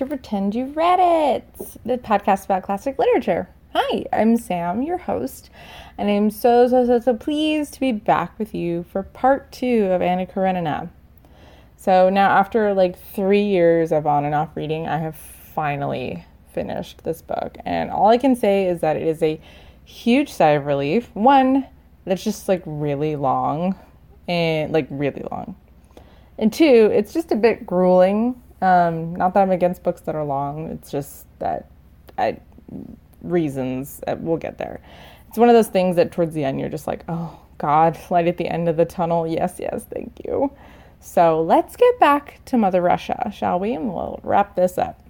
to Pretend You Read It, the podcast about classic literature. Hi, I'm Sam, your host, and I'm so, so, so, so pleased to be back with you for part two of Anna Karenina. So now, after like three years of on and off reading, I have finally finished this book, and all I can say is that it is a huge sigh of relief. One, that's just like really long, and like really long. And two, it's just a bit grueling. Um, not that I'm against books that are long. It's just that I reasons uh, we'll get there. It's one of those things that towards the end you're just like, oh God, light at the end of the tunnel. Yes, yes, thank you. So let's get back to Mother Russia, shall we? And we'll wrap this up.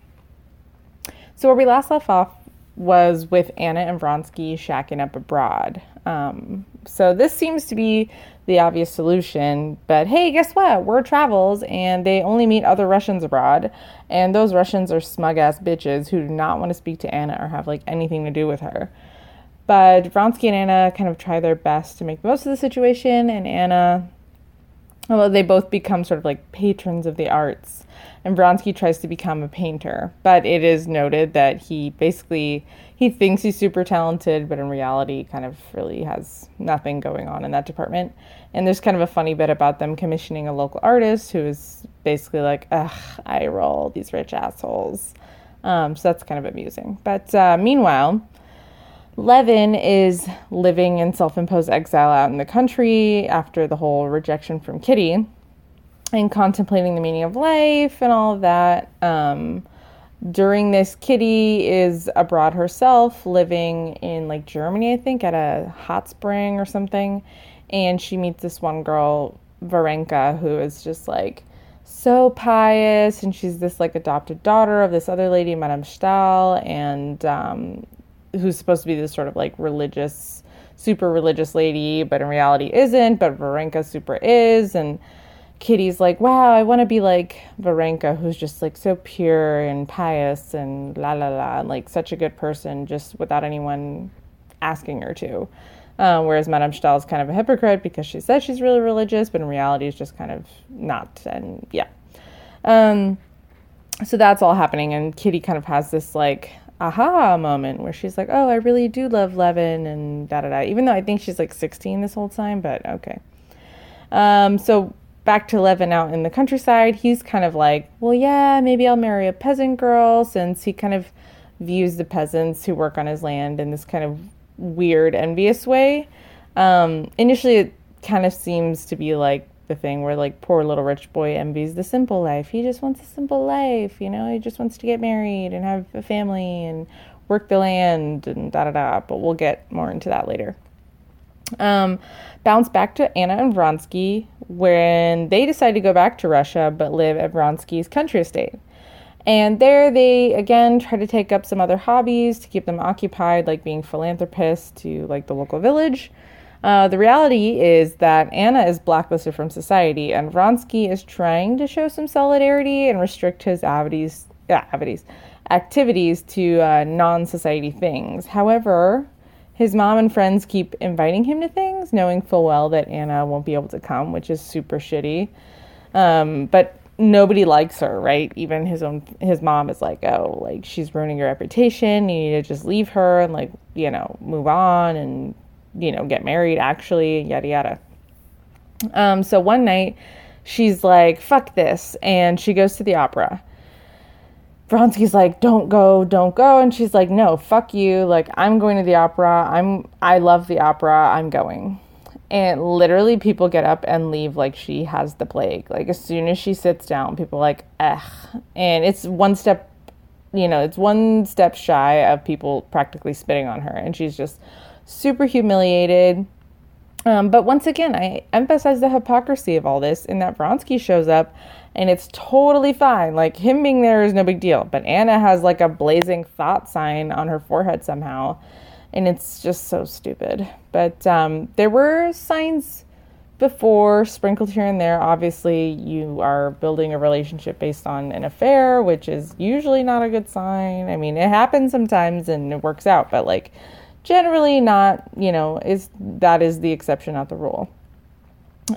So where we last left off was with Anna and Vronsky shacking up abroad. Um, so this seems to be the obvious solution. But hey, guess what? Word travels, and they only meet other Russians abroad, and those Russians are smug ass bitches who do not want to speak to Anna or have like anything to do with her. But Vronsky and Anna kind of try their best to make the most of the situation, and Anna, well, they both become sort of like patrons of the arts. And Vronsky tries to become a painter, but it is noted that he basically he thinks he's super talented, but in reality, kind of really has nothing going on in that department. And there's kind of a funny bit about them commissioning a local artist who is basically like, ugh, I roll these rich assholes. Um, so that's kind of amusing. But uh, meanwhile, Levin is living in self imposed exile out in the country after the whole rejection from Kitty and contemplating the meaning of life and all of that. Um, during this, Kitty is abroad herself, living in like Germany, I think, at a hot spring or something. And she meets this one girl, Varenka, who is just like so pious. And she's this like adopted daughter of this other lady, Madame Stahl, and um, who's supposed to be this sort of like religious, super religious lady, but in reality isn't. But Varenka super is. And Kitty's like, wow, I want to be like Varenka, who's just like so pure and pious and la la la, and like such a good person, just without anyone asking her to. Uh, whereas Madame Stahl is kind of a hypocrite because she says she's really religious, but in reality is just kind of not. And yeah. Um, so that's all happening. And Kitty kind of has this like aha moment where she's like, oh, I really do love Levin and da da da. Even though I think she's like 16 this whole time, but okay. Um, so back to Levin out in the countryside, he's kind of like, well, yeah, maybe I'll marry a peasant girl since he kind of views the peasants who work on his land in this kind of weird, envious way. Um, initially, it kind of seems to be like the thing where, like, poor little rich boy envies the simple life. He just wants a simple life, you know, he just wants to get married and have a family and work the land and da da da. But we'll get more into that later. Um, bounce back to Anna and Vronsky when they decide to go back to Russia but live at Vronsky's country estate. And there they again try to take up some other hobbies to keep them occupied, like being philanthropists to like the local village. Uh, the reality is that Anna is blacklisted from society, and Vronsky is trying to show some solidarity and restrict his activities, uh, activities to uh, non-society things. However, his mom and friends keep inviting him to things, knowing full well that Anna won't be able to come, which is super shitty. Um, but nobody likes her, right? Even his own his mom is like, "Oh, like she's ruining your reputation. You need to just leave her and like, you know, move on and you know, get married actually, yada yada." Um, so one night she's like, "Fuck this." And she goes to the opera. Vronsky's like, "Don't go, don't go," and she's like, "No, fuck you. Like, I'm going to the opera. I'm I love the opera. I'm going." And literally, people get up and leave like she has the plague. Like as soon as she sits down, people are like, "Ugh," and it's one step, you know, it's one step shy of people practically spitting on her, and she's just super humiliated. Um, but once again, I emphasize the hypocrisy of all this in that Vronsky shows up and it's totally fine. Like him being there is no big deal. But Anna has like a blazing thought sign on her forehead somehow, and it's just so stupid. But um, there were signs before sprinkled here and there. Obviously, you are building a relationship based on an affair, which is usually not a good sign. I mean, it happens sometimes and it works out, but like generally not. You know, is that is the exception, not the rule.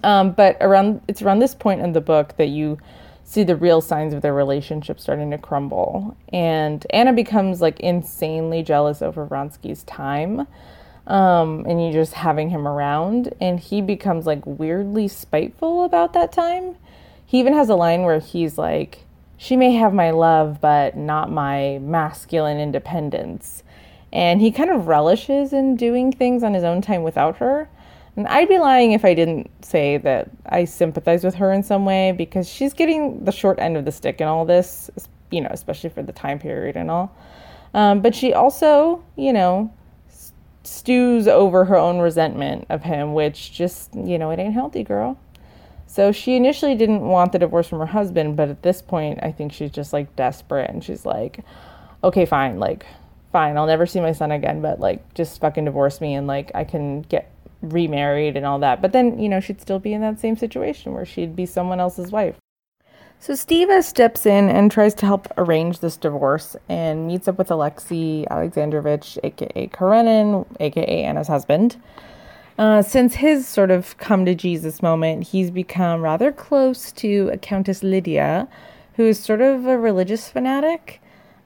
Um, but around it's around this point in the book that you see the real signs of their relationship starting to crumble. And Anna becomes like insanely jealous over Vronsky's time. Um, and you just having him around, and he becomes like weirdly spiteful about that time. He even has a line where he's like, She may have my love, but not my masculine independence. And he kind of relishes in doing things on his own time without her. And I'd be lying if I didn't say that I sympathize with her in some way because she's getting the short end of the stick in all this, you know, especially for the time period and all. Um, but she also, you know, stews over her own resentment of him, which just, you know, it ain't healthy, girl. So she initially didn't want the divorce from her husband, but at this point, I think she's just like desperate and she's like, okay, fine, like, fine, I'll never see my son again, but like, just fucking divorce me and like, I can get remarried and all that. But then, you know, she'd still be in that same situation where she'd be someone else's wife. So Stiva steps in and tries to help arrange this divorce and meets up with Alexei Alexandrovich, aka Karenin, aka Anna's husband. Uh, since his sort of come to Jesus moment, he's become rather close to a Countess Lydia, who is sort of a religious fanatic.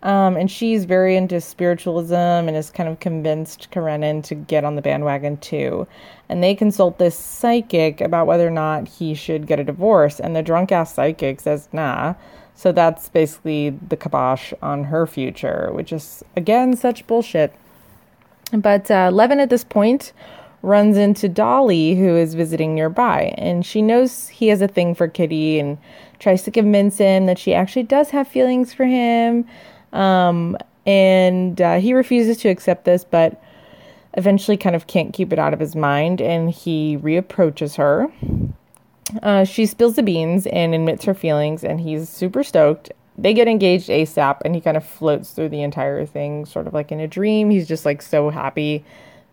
Um, and she's very into spiritualism and is kind of convinced Karenin to get on the bandwagon too. And they consult this psychic about whether or not he should get a divorce. And the drunk ass psychic says, nah. So that's basically the kibosh on her future, which is, again, such bullshit. But uh, Levin at this point runs into Dolly, who is visiting nearby. And she knows he has a thing for Kitty and tries to convince him that she actually does have feelings for him. Um, and uh, he refuses to accept this, but eventually kind of can't keep it out of his mind and he reapproaches her. Uh, she spills the beans and admits her feelings, and he's super stoked. They get engaged ASAP, and he kind of floats through the entire thing, sort of like in a dream. He's just like so happy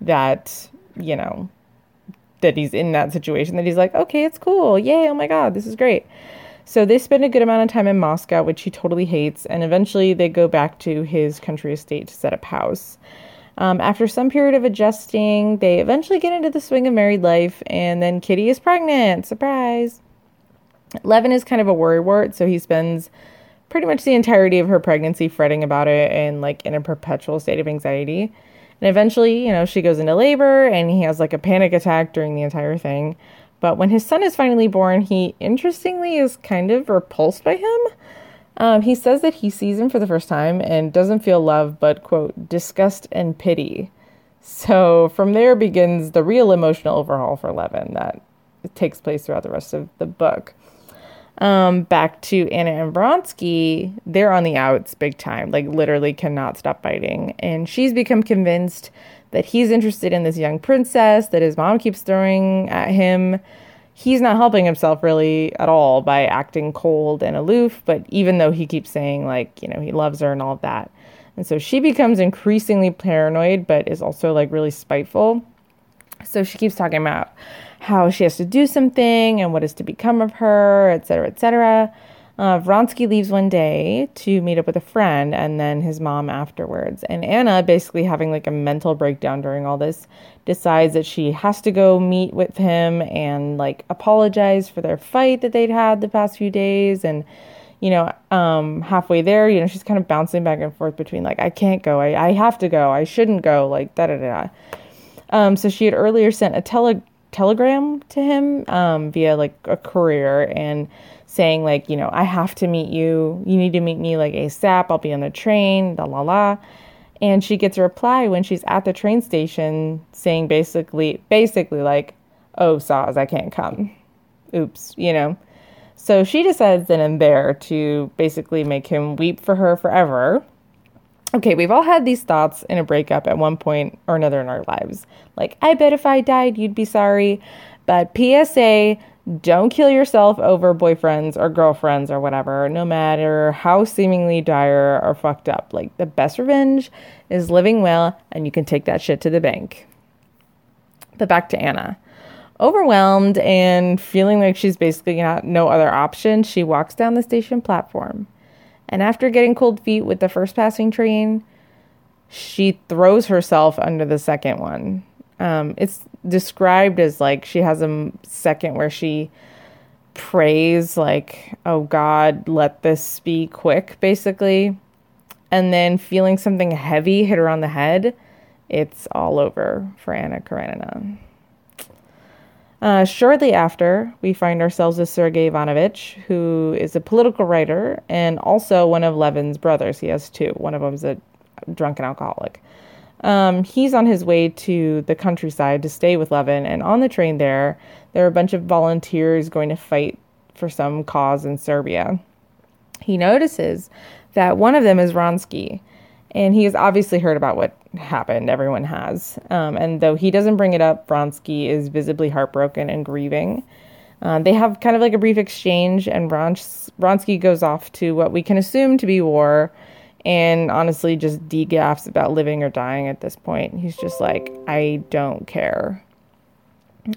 that, you know, that he's in that situation that he's like, okay, it's cool. Yay, oh my God, this is great. So they spend a good amount of time in Moscow, which he totally hates, and eventually they go back to his country estate to set up house. Um, after some period of adjusting, they eventually get into the swing of married life, and then Kitty is pregnant. Surprise! Levin is kind of a worrywart, so he spends pretty much the entirety of her pregnancy fretting about it and like in a perpetual state of anxiety. And eventually, you know, she goes into labor and he has like a panic attack during the entire thing. But when his son is finally born, he interestingly is kind of repulsed by him. Um, he says that he sees him for the first time and doesn't feel love, but, quote, disgust and pity. So from there begins the real emotional overhaul for Levin that takes place throughout the rest of the book. Um, back to Anna and Vronsky, they're on the outs big time, like literally cannot stop fighting. And she's become convinced that he's interested in this young princess that his mom keeps throwing at him. He's not helping himself really at all by acting cold and aloof, but even though he keeps saying, like, you know, he loves her and all of that. And so she becomes increasingly paranoid, but is also like really spiteful. So she keeps talking about how she has to do something and what is to become of her, etc., etc. Uh, Vronsky leaves one day to meet up with a friend and then his mom afterwards. And Anna, basically having like a mental breakdown during all this, decides that she has to go meet with him and like apologize for their fight that they'd had the past few days. And, you know, um, halfway there, you know, she's kind of bouncing back and forth between like, I can't go, I, I have to go, I shouldn't go, like, da da da. Um, so she had earlier sent a tele- telegram to him um, via like a courier and saying like, you know, I have to meet you. You need to meet me like ASAP. I'll be on the train, la la la. And she gets a reply when she's at the train station saying basically basically like, "Oh, Saz, I can't come." Oops, you know. So she decides then and there to basically make him weep for her forever. Okay, we've all had these thoughts in a breakup at one point or another in our lives. Like, I bet if I died, you'd be sorry. But PSA, don't kill yourself over boyfriends or girlfriends or whatever, no matter how seemingly dire or fucked up. Like, the best revenge is living well, and you can take that shit to the bank. But back to Anna. Overwhelmed and feeling like she's basically got no other option, she walks down the station platform. And after getting cold feet with the first passing train, she throws herself under the second one. Um, it's described as like she has a second where she prays, like, oh God, let this be quick, basically, and then feeling something heavy hit her on the head, it's all over for Anna Karenina. Uh, shortly after, we find ourselves with Sergei Ivanovich, who is a political writer and also one of Levin's brothers. He has two. One of them is a drunken alcoholic. Um, he's on his way to the countryside to stay with Levin, and on the train there, there are a bunch of volunteers going to fight for some cause in Serbia. He notices that one of them is Vronsky, and he has obviously heard about what happened. Everyone has. Um, and though he doesn't bring it up, Vronsky is visibly heartbroken and grieving. Um, they have kind of like a brief exchange, and Vronsky goes off to what we can assume to be war and honestly just degaffs about living or dying at this point. He's just like, I don't care.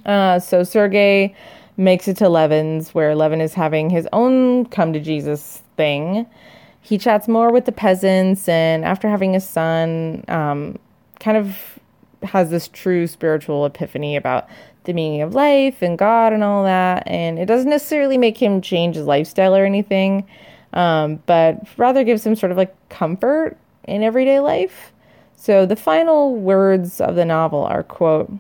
Uh, so Sergey makes it to Levin's, where Levin is having his own come to Jesus thing. He chats more with the peasants, and after having a son, um, kind of has this true spiritual epiphany about the meaning of life and God and all that. And it doesn't necessarily make him change his lifestyle or anything um, but rather gives him sort of like comfort in everyday life. So the final words of the novel are quote,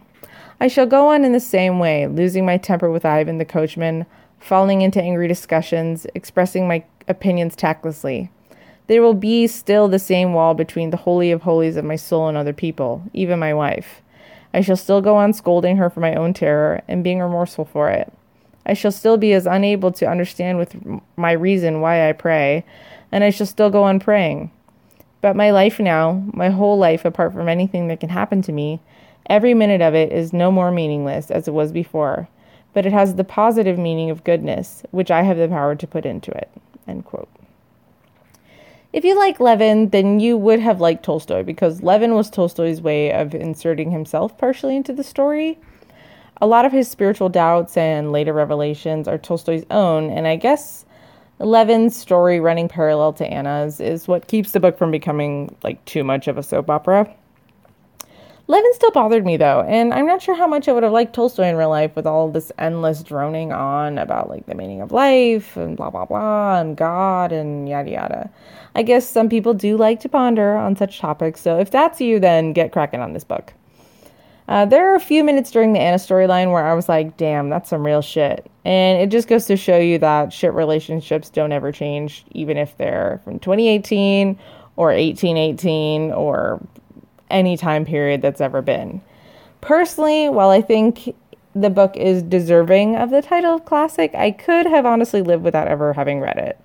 I shall go on in the same way, losing my temper with Ivan the coachman, falling into angry discussions, expressing my opinions tactlessly. There will be still the same wall between the holy of holies of my soul and other people, even my wife. I shall still go on scolding her for my own terror and being remorseful for it. I shall still be as unable to understand with my reason why I pray, and I shall still go on praying. But my life now, my whole life apart from anything that can happen to me, every minute of it is no more meaningless as it was before, but it has the positive meaning of goodness, which I have the power to put into it. If you like Levin, then you would have liked Tolstoy because Levin was Tolstoy's way of inserting himself partially into the story. A lot of his spiritual doubts and later revelations are Tolstoy's own, and I guess Levin's story running parallel to Anna's is what keeps the book from becoming like too much of a soap opera. Levin still bothered me though, and I'm not sure how much I would have liked Tolstoy in real life with all this endless droning on about like the meaning of life and blah blah blah and God and yada yada. I guess some people do like to ponder on such topics, so if that's you, then get cracking on this book. Uh, there are a few minutes during the Anna storyline where I was like, damn, that's some real shit. And it just goes to show you that shit relationships don't ever change, even if they're from 2018 or 1818 or any time period that's ever been. Personally, while I think the book is deserving of the title of classic, I could have honestly lived without ever having read it.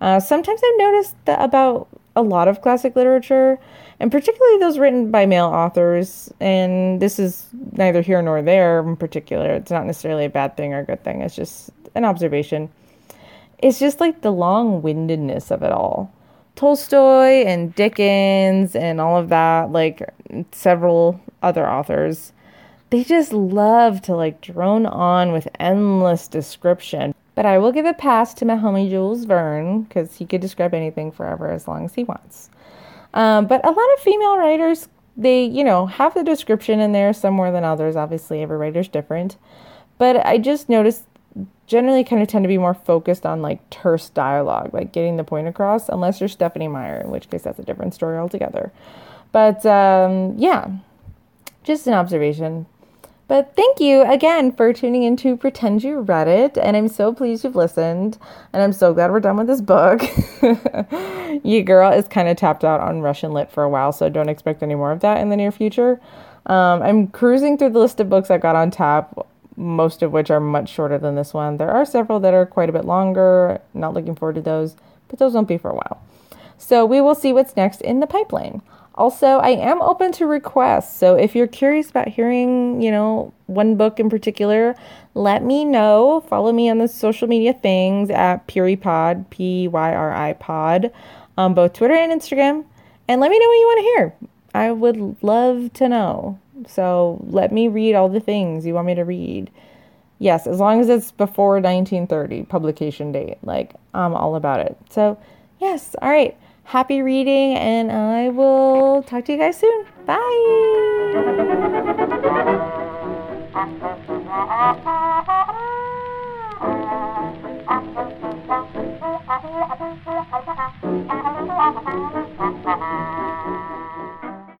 Uh, sometimes I've noticed that about a lot of classic literature and particularly those written by male authors. And this is neither here nor there in particular. It's not necessarily a bad thing or a good thing, it's just an observation. It's just like the long windedness of it all. Tolstoy and Dickens and all of that, like several other authors, they just love to like drone on with endless description. But I will give a pass to my homie Jules Verne because he could describe anything forever as long as he wants. Um, but a lot of female writers, they, you know, have the description in there some more than others. Obviously, every writer's different. But I just noticed generally kind of tend to be more focused on like terse dialogue, like getting the point across, unless you're Stephenie Meyer, in which case that's a different story altogether. But um, yeah, just an observation. But thank you again for tuning in to Pretend You Read It. And I'm so pleased you've listened. And I'm so glad we're done with this book. you girl is kind of tapped out on Russian lit for a while, so don't expect any more of that in the near future. Um, I'm cruising through the list of books I've got on tap, most of which are much shorter than this one. There are several that are quite a bit longer. Not looking forward to those, but those won't be for a while. So we will see what's next in the pipeline. Also, I am open to requests. So if you're curious about hearing, you know, one book in particular, let me know. Follow me on the social media things at PyriPod, P Y R I Pod, on both Twitter and Instagram. And let me know what you want to hear. I would love to know. So let me read all the things you want me to read. Yes, as long as it's before 1930 publication date. Like, I'm all about it. So, yes, all right happy reading, and I will talk to you guys soon. Bye.